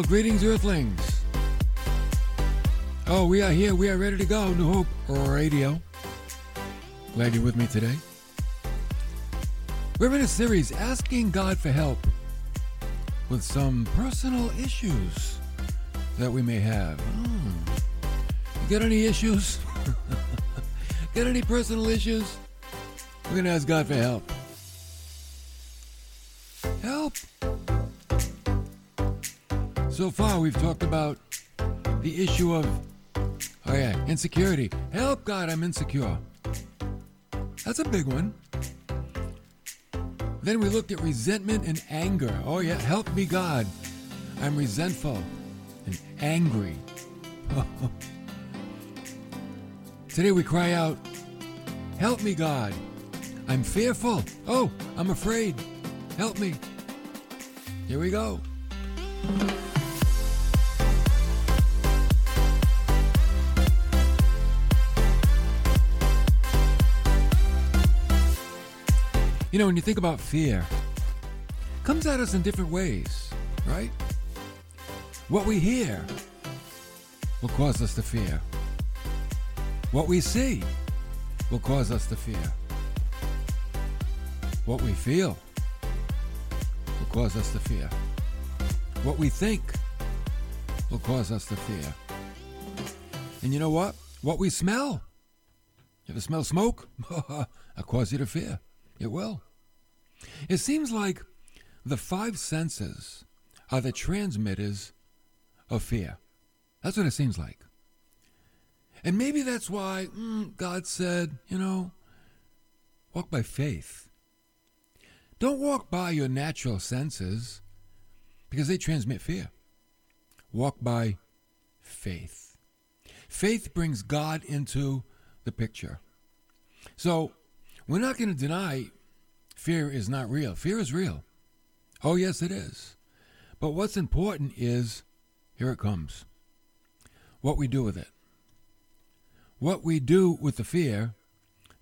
Well, greetings, Earthlings. Oh, we are here. We are ready to go. New Hope Radio. Glad you're with me today. We're in a series asking God for help with some personal issues that we may have. Hmm. You got any issues? got any personal issues? We're going to ask God for help. Help! So far, we've talked about the issue of, oh yeah, insecurity. Help, God, I'm insecure. That's a big one. Then we looked at resentment and anger. Oh, yeah, help me, God. I'm resentful and angry. Today we cry out, Help me, God. I'm fearful. Oh, I'm afraid. Help me. Here we go. Know, when you think about fear, comes at us in different ways, right? What we hear will cause us to fear. What we see will cause us to fear. What we feel will cause us to fear. What we think will cause us to fear. And you know what? What we smell. You ever smell smoke? It'll cause you to fear. It will. It seems like the five senses are the transmitters of fear. That's what it seems like. And maybe that's why mm, God said, you know, walk by faith. Don't walk by your natural senses because they transmit fear. Walk by faith. Faith brings God into the picture. So we're not going to deny fear is not real. Fear is real. Oh, yes, it is. But what's important is here it comes what we do with it. What we do with the fear,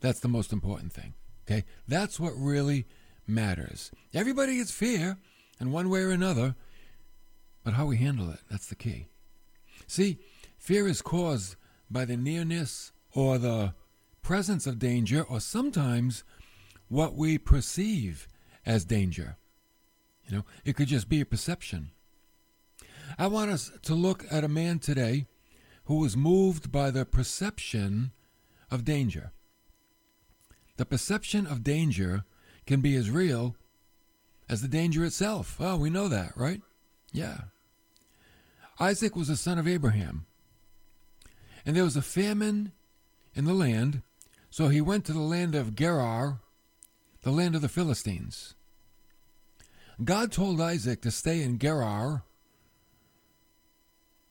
that's the most important thing. Okay? That's what really matters. Everybody gets fear in one way or another, but how we handle it, that's the key. See, fear is caused by the nearness or the presence of danger, or sometimes what we perceive as danger. You know, it could just be a perception. I want us to look at a man today who was moved by the perception of danger. The perception of danger can be as real as the danger itself. Oh, we know that, right? Yeah. Isaac was the son of Abraham. And there was a famine in the land, so he went to the land of Gerar, the land of the Philistines. God told Isaac to stay in Gerar,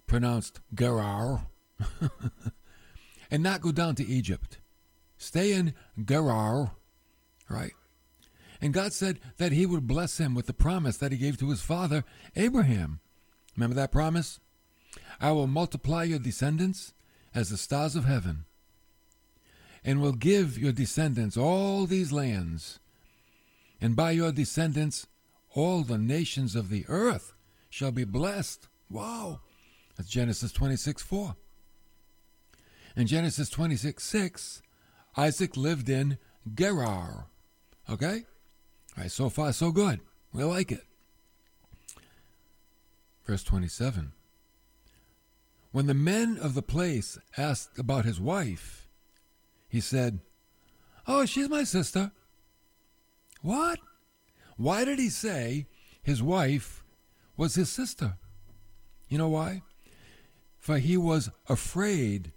pronounced Gerar, and not go down to Egypt. Stay in Gerar, right? And God said that he would bless him with the promise that he gave to his father, Abraham. Remember that promise? I will multiply your descendants as the stars of heaven and will give your descendants all these lands, and by your descendants all the nations of the earth shall be blessed. Wow. That's Genesis 26 4. In Genesis 26 6, Isaac lived in Gerar. Okay? All right, so far, so good. We like it. Verse 27. When the men of the place asked about his wife, he said, Oh, she's my sister. What? Why did he say his wife was his sister? You know why? For he was afraid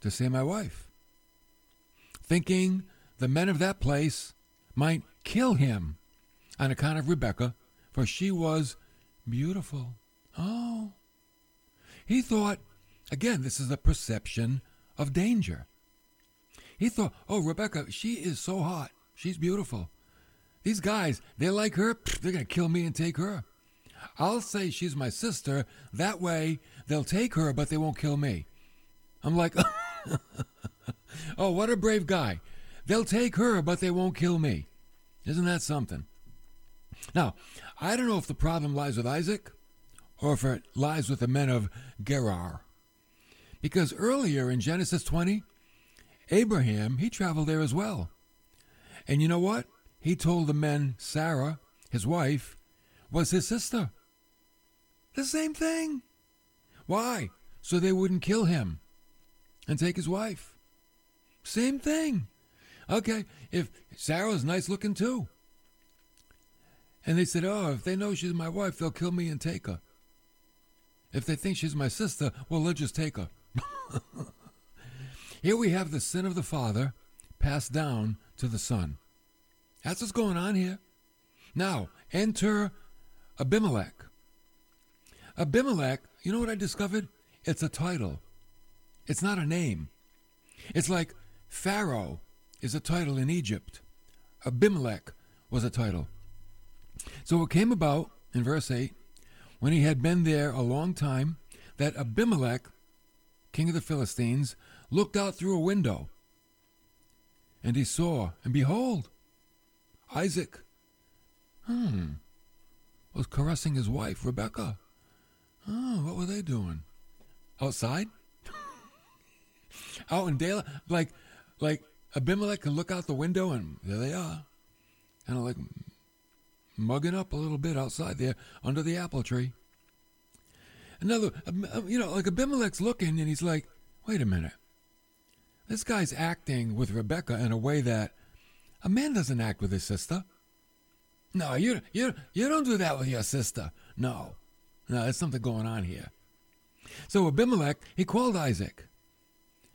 to say my wife, thinking the men of that place might kill him on account of Rebecca, for she was beautiful. Oh. He thought, again, this is a perception of danger. He thought, oh, Rebecca, she is so hot. She's beautiful. These guys, they like her, they're going to kill me and take her. I'll say she's my sister. That way, they'll take her, but they won't kill me. I'm like, oh, what a brave guy. They'll take her, but they won't kill me. Isn't that something? Now, I don't know if the problem lies with Isaac or if it lies with the men of Gerar. Because earlier in Genesis 20, Abraham, he traveled there as well. And you know what? He told the men Sarah, his wife, was his sister. The same thing. Why? So they wouldn't kill him and take his wife. Same thing. Okay, if Sarah's nice looking too. And they said, Oh, if they know she's my wife, they'll kill me and take her. If they think she's my sister, well, they'll just take her. Here we have the sin of the father passed down to the son. That's what's going on here. Now, enter Abimelech. Abimelech, you know what I discovered? It's a title, it's not a name. It's like Pharaoh is a title in Egypt, Abimelech was a title. So it came about in verse 8 when he had been there a long time that Abimelech, king of the Philistines, looked out through a window. And he saw, and behold, Isaac, hmm, was caressing his wife, Rebecca. Oh, what were they doing? Outside? out in daylight? Like, like Abimelech can look out the window and there they are. Kind of like mugging up a little bit outside there under the apple tree. Another, you know, like Abimelech's looking and he's like, wait a minute. This guy's acting with Rebecca in a way that a man doesn't act with his sister. No, you you you don't do that with your sister. No, no, there's something going on here. So Abimelech he called Isaac,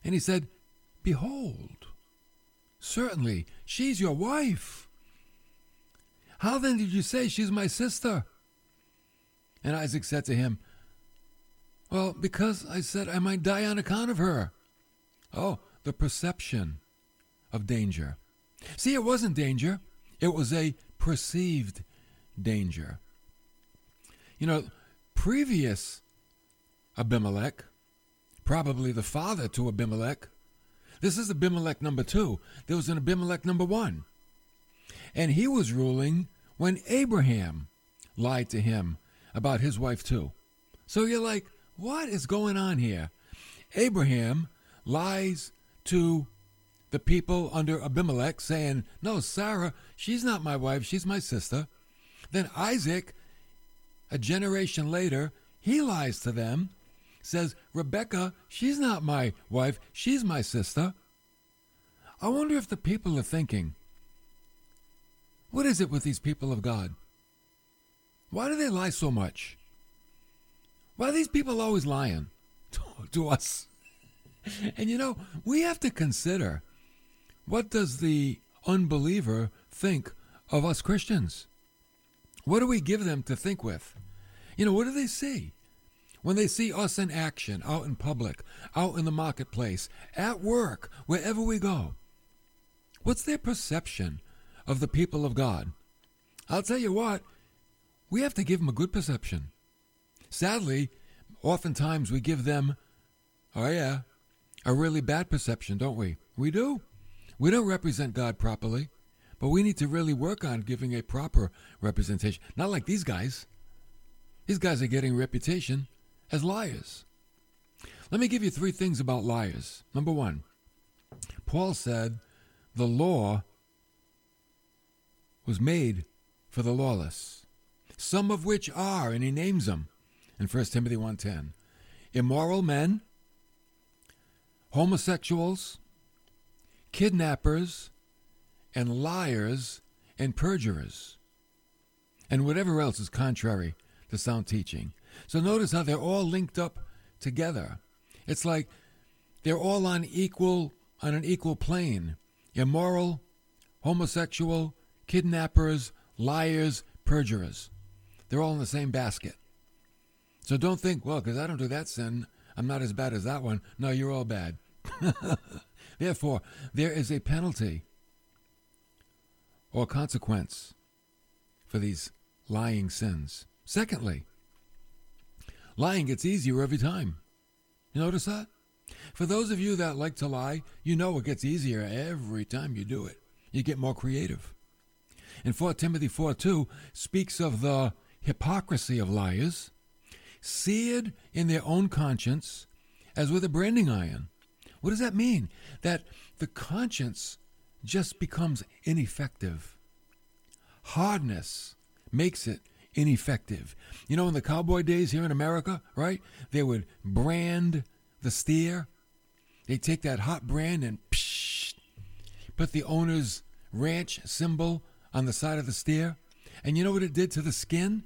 and he said, "Behold, certainly she's your wife. How then did you say she's my sister?" And Isaac said to him, "Well, because I said I might die on account of her." Oh, the perception of danger. See, it wasn't danger, it was a perceived danger. You know, previous Abimelech, probably the father to Abimelech, this is Abimelech number two. There was an Abimelech number one. And he was ruling when Abraham lied to him about his wife too. So you're like, what is going on here? Abraham lies to the people under Abimelech saying, No, Sarah, she's not my wife, she's my sister. Then Isaac, a generation later, he lies to them, says, Rebecca, she's not my wife, she's my sister. I wonder if the people are thinking, what is it with these people of God? Why do they lie so much? Why are these people always lying to, to us? And you know, we have to consider what does the unbeliever think of us Christians? What do we give them to think with? You know, what do they see? When they see us in action, out in public, out in the marketplace, at work, wherever we go, what's their perception of the people of God? I'll tell you what, we have to give them a good perception. Sadly, oftentimes we give them, oh yeah, a really bad perception, don't we? We do. We don't represent God properly, but we need to really work on giving a proper representation. Not like these guys. These guys are getting reputation as liars. Let me give you three things about liars. Number one, Paul said the law was made for the lawless, some of which are, and he names them in 1 Timothy 1.10, immoral men, homosexuals, kidnappers, and liars and perjurers, and whatever else is contrary to sound teaching. So notice how they're all linked up together. It's like they're all on equal on an equal plane. Immoral, homosexual, kidnappers, liars, perjurers. They're all in the same basket. So don't think, well, because I don't do that sin, I'm not as bad as that one. No, you're all bad. Therefore, there is a penalty or consequence for these lying sins. Secondly, lying gets easier every time. You notice that? For those of you that like to lie, you know it gets easier every time you do it. You get more creative. And 4 Timothy 4 2 speaks of the hypocrisy of liars, seared in their own conscience as with a branding iron. What does that mean? That the conscience just becomes ineffective. Hardness makes it ineffective. You know, in the cowboy days here in America, right? They would brand the steer. They take that hot brand and psh, put the owner's ranch symbol on the side of the steer. And you know what it did to the skin?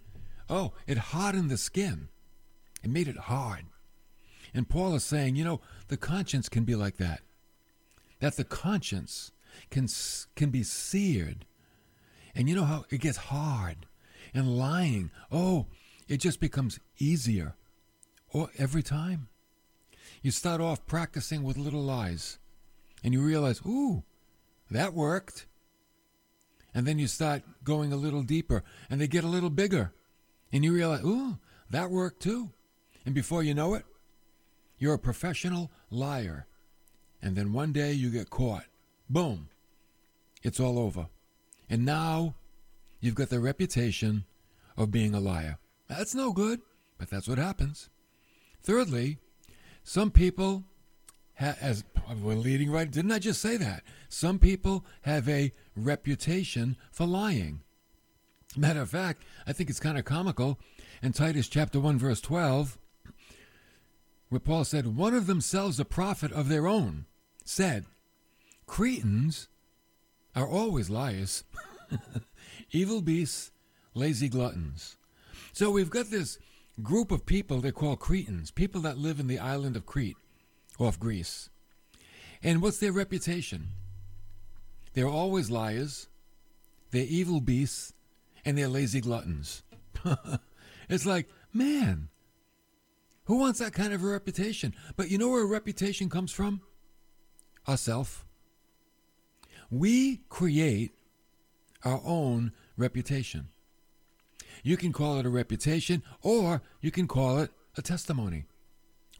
Oh, it hardened the skin. It made it hard. And Paul is saying, you know, the conscience can be like that. That the conscience can can be seared. And you know how it gets hard and lying. Oh, it just becomes easier. Or every time. You start off practicing with little lies and you realize, ooh, that worked. And then you start going a little deeper and they get a little bigger. And you realize, ooh, that worked too. And before you know it, you're a professional liar. And then one day you get caught. Boom. It's all over. And now you've got the reputation of being a liar. That's no good, but that's what happens. Thirdly, some people, as we're leading right, didn't I just say that? Some people have a reputation for lying. Matter of fact, I think it's kind of comical. In Titus chapter 1, verse 12, where Paul said, One of themselves, a prophet of their own, said, Cretans are always liars, evil beasts, lazy gluttons. So we've got this group of people they call Cretans, people that live in the island of Crete, off Greece. And what's their reputation? They're always liars, they're evil beasts, and they're lazy gluttons. it's like, man, who wants that kind of a reputation? But you know where a reputation comes from? Ourself. We create our own reputation. You can call it a reputation or you can call it a testimony.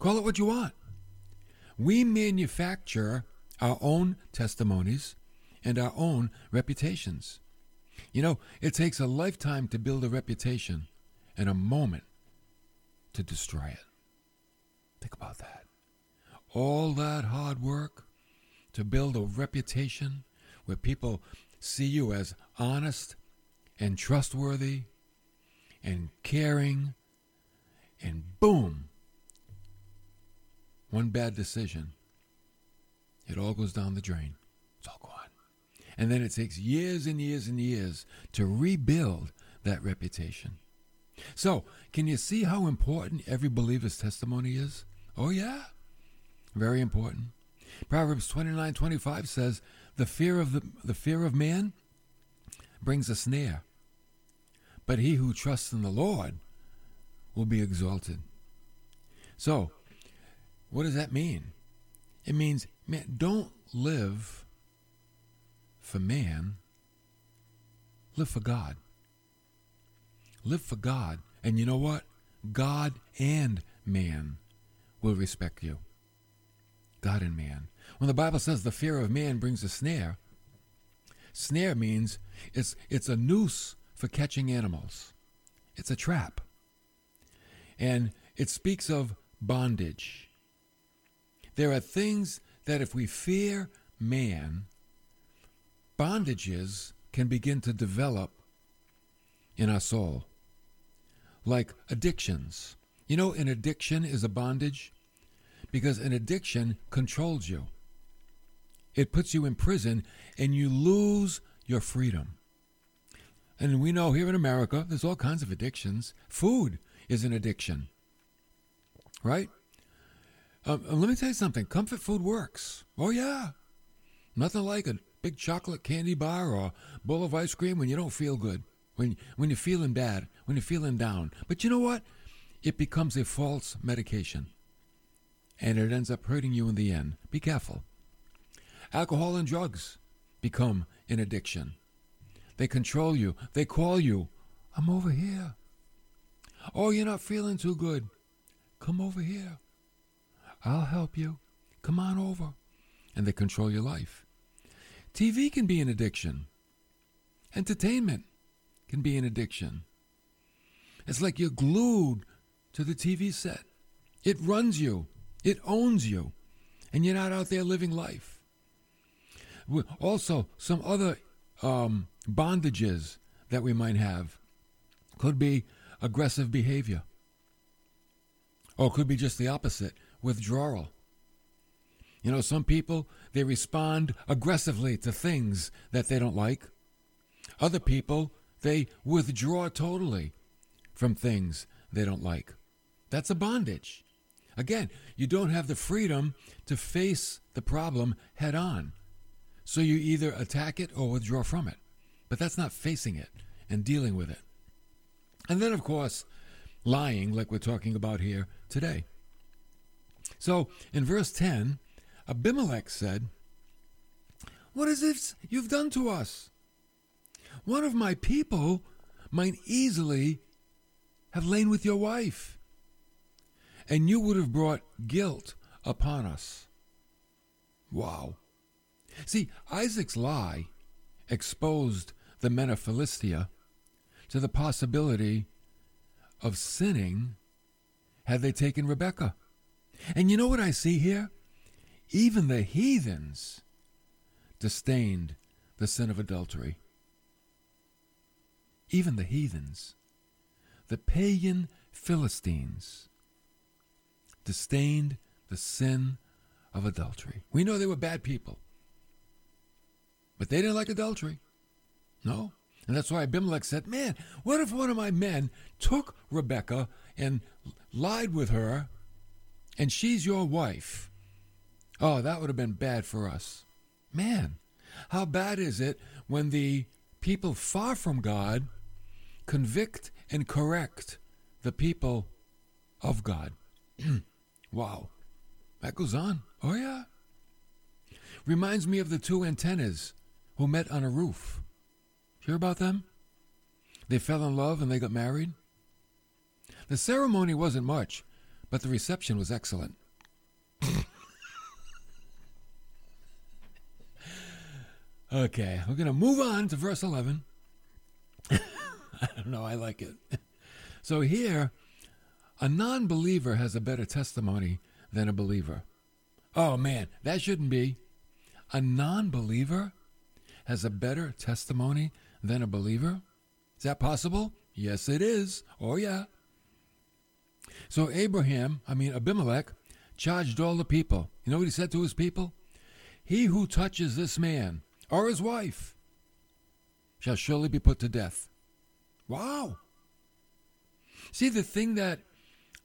Call it what you want. We manufacture our own testimonies and our own reputations. You know, it takes a lifetime to build a reputation and a moment to destroy it. Think about that. All that hard work to build a reputation where people see you as honest and trustworthy and caring, and boom, one bad decision. It all goes down the drain. It's all gone. And then it takes years and years and years to rebuild that reputation. So, can you see how important every believer's testimony is? Oh, yeah. Very important. Proverbs 29 25 says, the fear of the, the fear of man brings a snare, but he who trusts in the Lord will be exalted. So, what does that mean? It means, man, don't live for man, live for God. Live for God. And you know what? God and man will respect you. God and man. When the Bible says the fear of man brings a snare, snare means it's, it's a noose for catching animals, it's a trap. And it speaks of bondage. There are things that if we fear man, bondages can begin to develop in our soul, like addictions. You know, an addiction is a bondage because an addiction controls you. It puts you in prison and you lose your freedom. And we know here in America, there's all kinds of addictions. Food is an addiction, right? Um, let me tell you something comfort food works. Oh, yeah. Nothing like a big chocolate candy bar or a bowl of ice cream when you don't feel good, when, when you're feeling bad, when you're feeling down. But you know what? It becomes a false medication. And it ends up hurting you in the end. Be careful. Alcohol and drugs become an addiction. They control you. They call you, I'm over here. Oh, you're not feeling too good. Come over here. I'll help you. Come on over. And they control your life. TV can be an addiction. Entertainment can be an addiction. It's like you're glued to the TV set. It runs you, it owns you, and you're not out there living life. Also, some other um, bondages that we might have could be aggressive behavior, or could be just the opposite withdrawal. You know, some people, they respond aggressively to things that they don't like. Other people, they withdraw totally from things they don't like. That's a bondage. Again, you don't have the freedom to face the problem head on. So you either attack it or withdraw from it. But that's not facing it and dealing with it. And then, of course, lying, like we're talking about here today. So in verse 10, Abimelech said, What is this you've done to us? One of my people might easily have lain with your wife, and you would have brought guilt upon us. Wow. See, Isaac's lie exposed the men of Philistia to the possibility of sinning had they taken Rebekah. And you know what I see here? Even the heathens disdained the sin of adultery. Even the heathens, the pagan Philistines, disdained the sin of adultery. We know they were bad people, but they didn't like adultery. No. And that's why Abimelech said, Man, what if one of my men took Rebekah and lied with her, and she's your wife? Oh, that would have been bad for us. Man, how bad is it when the people far from God convict and correct the people of God? wow. That goes on. Oh, yeah. Reminds me of the two antennas who met on a roof. Hear about them? They fell in love and they got married. The ceremony wasn't much, but the reception was excellent. okay, we're going to move on to verse 11. I don't know, I like it. So here, a non believer has a better testimony than a believer. Oh man, that shouldn't be. A non believer has a better testimony than a believer? Is that possible? Yes, it is. Oh, yeah. So Abraham, I mean Abimelech, charged all the people. You know what he said to his people? He who touches this man or his wife shall surely be put to death. Wow. See, the thing that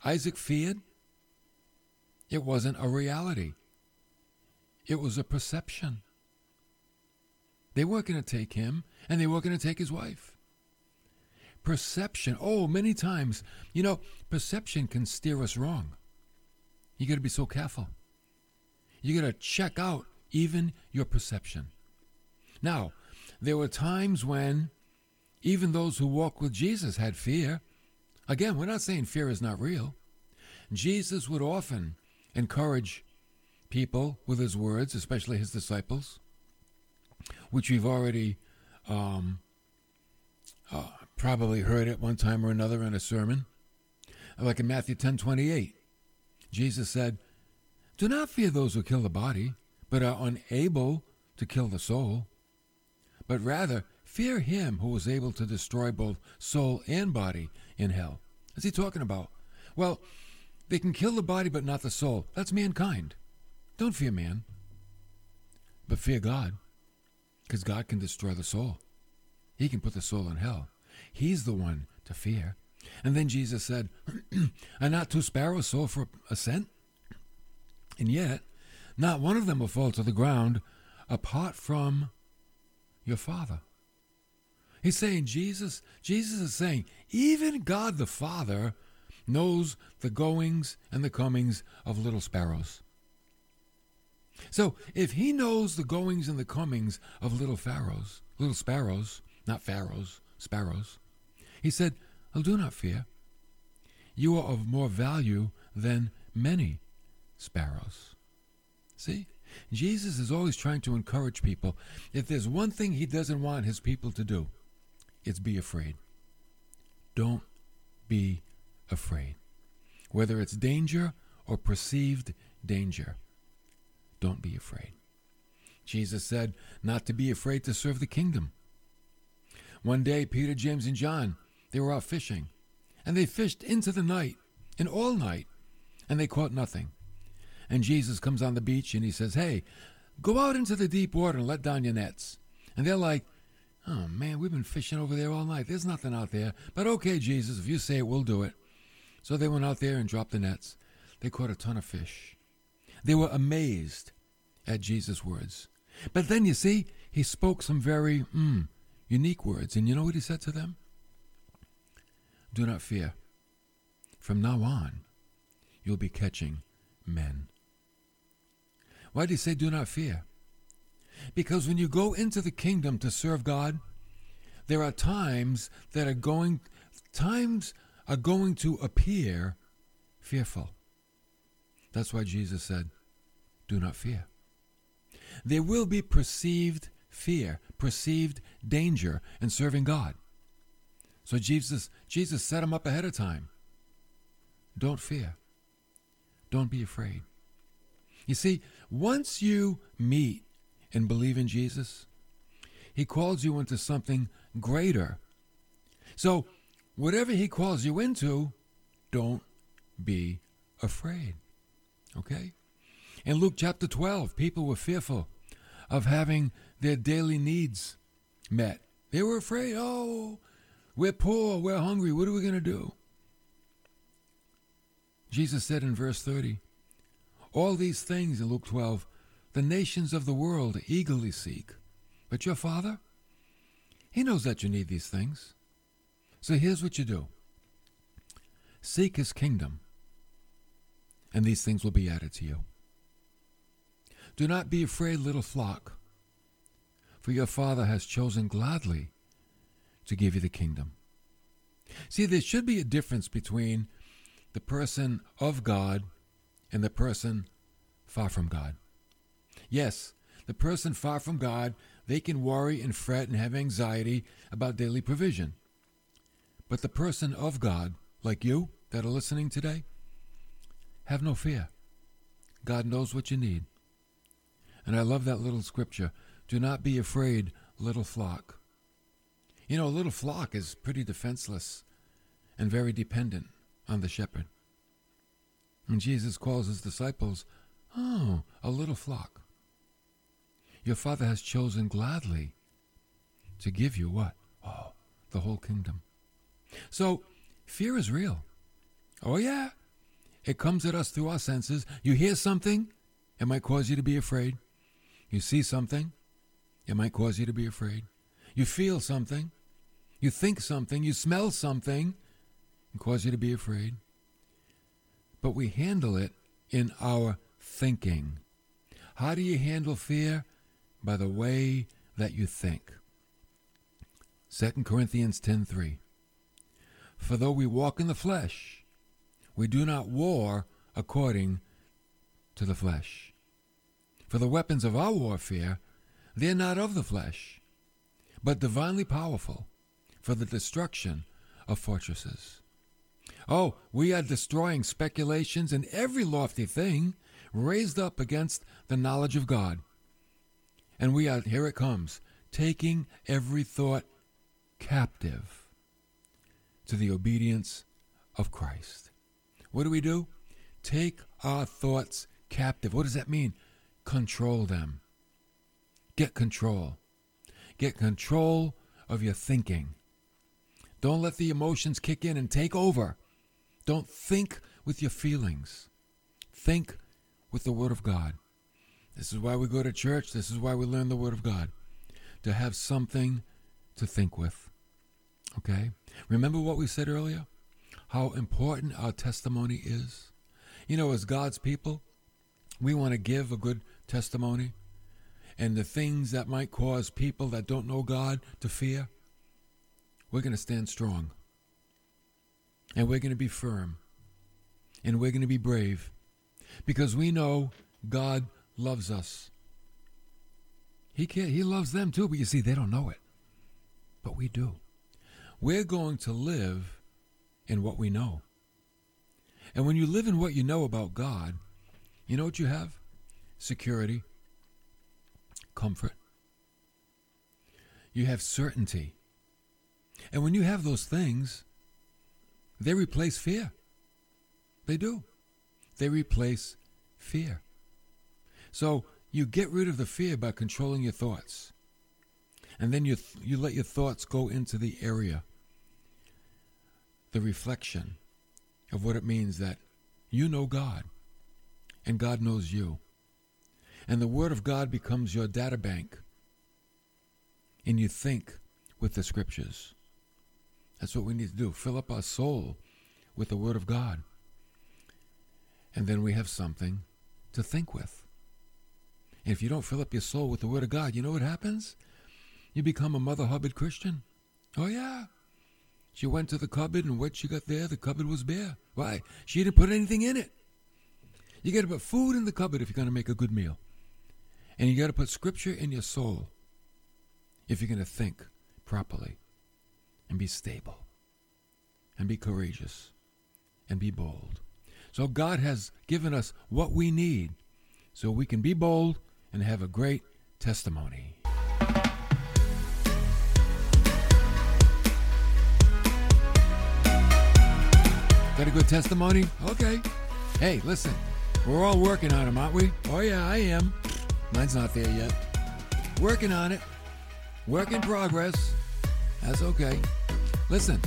Isaac feared, it wasn't a reality, it was a perception. They weren't going to take him, and they weren't going to take his wife. Perception. Oh, many times, you know, perception can steer us wrong. You got to be so careful. You got to check out even your perception. Now, there were times when even those who walked with Jesus had fear. Again, we're not saying fear is not real. Jesus would often encourage people with his words, especially his disciples which we've already um, uh, probably heard at one time or another in a sermon. Like in Matthew 10 28, Jesus said, Do not fear those who kill the body, but are unable to kill the soul, but rather fear him who is able to destroy both soul and body in hell. What's he talking about? Well, they can kill the body but not the soul. That's mankind. Don't fear man, but fear God. Because God can destroy the soul. He can put the soul in hell. He's the one to fear. And then Jesus said, Are not two sparrows sold for a cent? And yet, not one of them will fall to the ground apart from your Father. He's saying, Jesus, Jesus is saying, even God the Father knows the goings and the comings of little sparrows. So if he knows the goings and the comings of little pharaohs, little sparrows, not pharaohs, sparrows, he said, Oh, do not fear. You are of more value than many sparrows. See? Jesus is always trying to encourage people. If there's one thing he doesn't want his people to do, it's be afraid. Don't be afraid. whether it's danger or perceived danger. Don't be afraid. Jesus said not to be afraid to serve the kingdom. One day, Peter, James, and John, they were out fishing, and they fished into the night and all night, and they caught nothing. And Jesus comes on the beach and he says, Hey, go out into the deep water and let down your nets. And they're like, Oh man, we've been fishing over there all night. There's nothing out there. But okay, Jesus, if you say it, we'll do it. So they went out there and dropped the nets. They caught a ton of fish. They were amazed at Jesus' words. But then you see, he spoke some very mm, unique words. And you know what he said to them? Do not fear. From now on, you'll be catching men. Why did he say, do not fear? Because when you go into the kingdom to serve God, there are times that are going, times are going to appear fearful. That's why Jesus said, do not fear. There will be perceived fear, perceived danger in serving God. So Jesus, Jesus set him up ahead of time. Don't fear. Don't be afraid. You see, once you meet and believe in Jesus, He calls you into something greater. So, whatever He calls you into, don't be afraid. Okay? In Luke chapter 12, people were fearful of having their daily needs met. They were afraid, oh, we're poor, we're hungry, what are we going to do? Jesus said in verse 30, All these things in Luke 12, the nations of the world eagerly seek. But your Father, He knows that you need these things. So here's what you do seek His kingdom, and these things will be added to you. Do not be afraid, little flock, for your Father has chosen gladly to give you the kingdom. See, there should be a difference between the person of God and the person far from God. Yes, the person far from God, they can worry and fret and have anxiety about daily provision. But the person of God, like you that are listening today, have no fear. God knows what you need. And I love that little scripture do not be afraid, little flock. You know, a little flock is pretty defenseless and very dependent on the shepherd. And Jesus calls his disciples, Oh, a little flock. Your Father has chosen gladly to give you what? Oh, the whole kingdom. So, fear is real. Oh, yeah. It comes at us through our senses. You hear something, it might cause you to be afraid. You see something, it might cause you to be afraid. You feel something, you think something, you smell something, and cause you to be afraid. But we handle it in our thinking. How do you handle fear? By the way that you think. 2 Corinthians 10:3 For though we walk in the flesh, we do not war according to the flesh. For the weapons of our warfare, they are not of the flesh, but divinely powerful for the destruction of fortresses. Oh, we are destroying speculations and every lofty thing raised up against the knowledge of God. And we are, here it comes, taking every thought captive to the obedience of Christ. What do we do? Take our thoughts captive. What does that mean? control them. Get control. Get control of your thinking. Don't let the emotions kick in and take over. Don't think with your feelings. Think with the Word of God. This is why we go to church. This is why we learn the Word of God. To have something to think with. Okay? Remember what we said earlier? How important our testimony is? You know, as God's people, we want to give a good testimony and the things that might cause people that don't know God to fear, we're going to stand strong. And we're going to be firm. And we're going to be brave. Because we know God loves us. He can he loves them too, but you see, they don't know it. But we do. We're going to live in what we know. And when you live in what you know about God, you know what you have? Security, comfort. You have certainty. And when you have those things, they replace fear. They do. They replace fear. So you get rid of the fear by controlling your thoughts. And then you, th- you let your thoughts go into the area, the reflection of what it means that you know God and God knows you. And the Word of God becomes your data bank. And you think with the Scriptures. That's what we need to do. Fill up our soul with the Word of God. And then we have something to think with. And if you don't fill up your soul with the Word of God, you know what happens? You become a Mother Hubbard Christian. Oh, yeah. She went to the cupboard, and what she got there, the cupboard was bare. Why? She didn't put anything in it. You got to put food in the cupboard if you're going to make a good meal. And you got to put Scripture in your soul if you're going to think properly and be stable and be courageous and be bold. So God has given us what we need so we can be bold and have a great testimony. Got a good testimony? Okay. Hey, listen, we're all working on them, aren't we? Oh, yeah, I am. Mine's not there yet. Working on it. Work in progress. That's okay. Listen,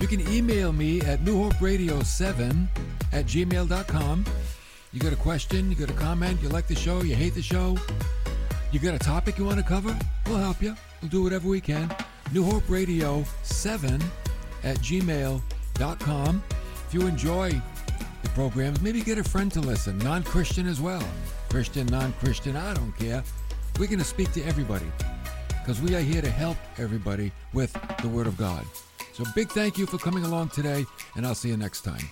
you can email me at newhoperadio7 at gmail.com. You got a question, you got a comment, you like the show, you hate the show, you got a topic you want to cover, we'll help you. We'll do whatever we can. New Hope Radio 7 at gmail.com. If you enjoy the programs, maybe get a friend to listen, non Christian as well. Christian, non Christian, I don't care. We're going to speak to everybody because we are here to help everybody with the Word of God. So, big thank you for coming along today, and I'll see you next time.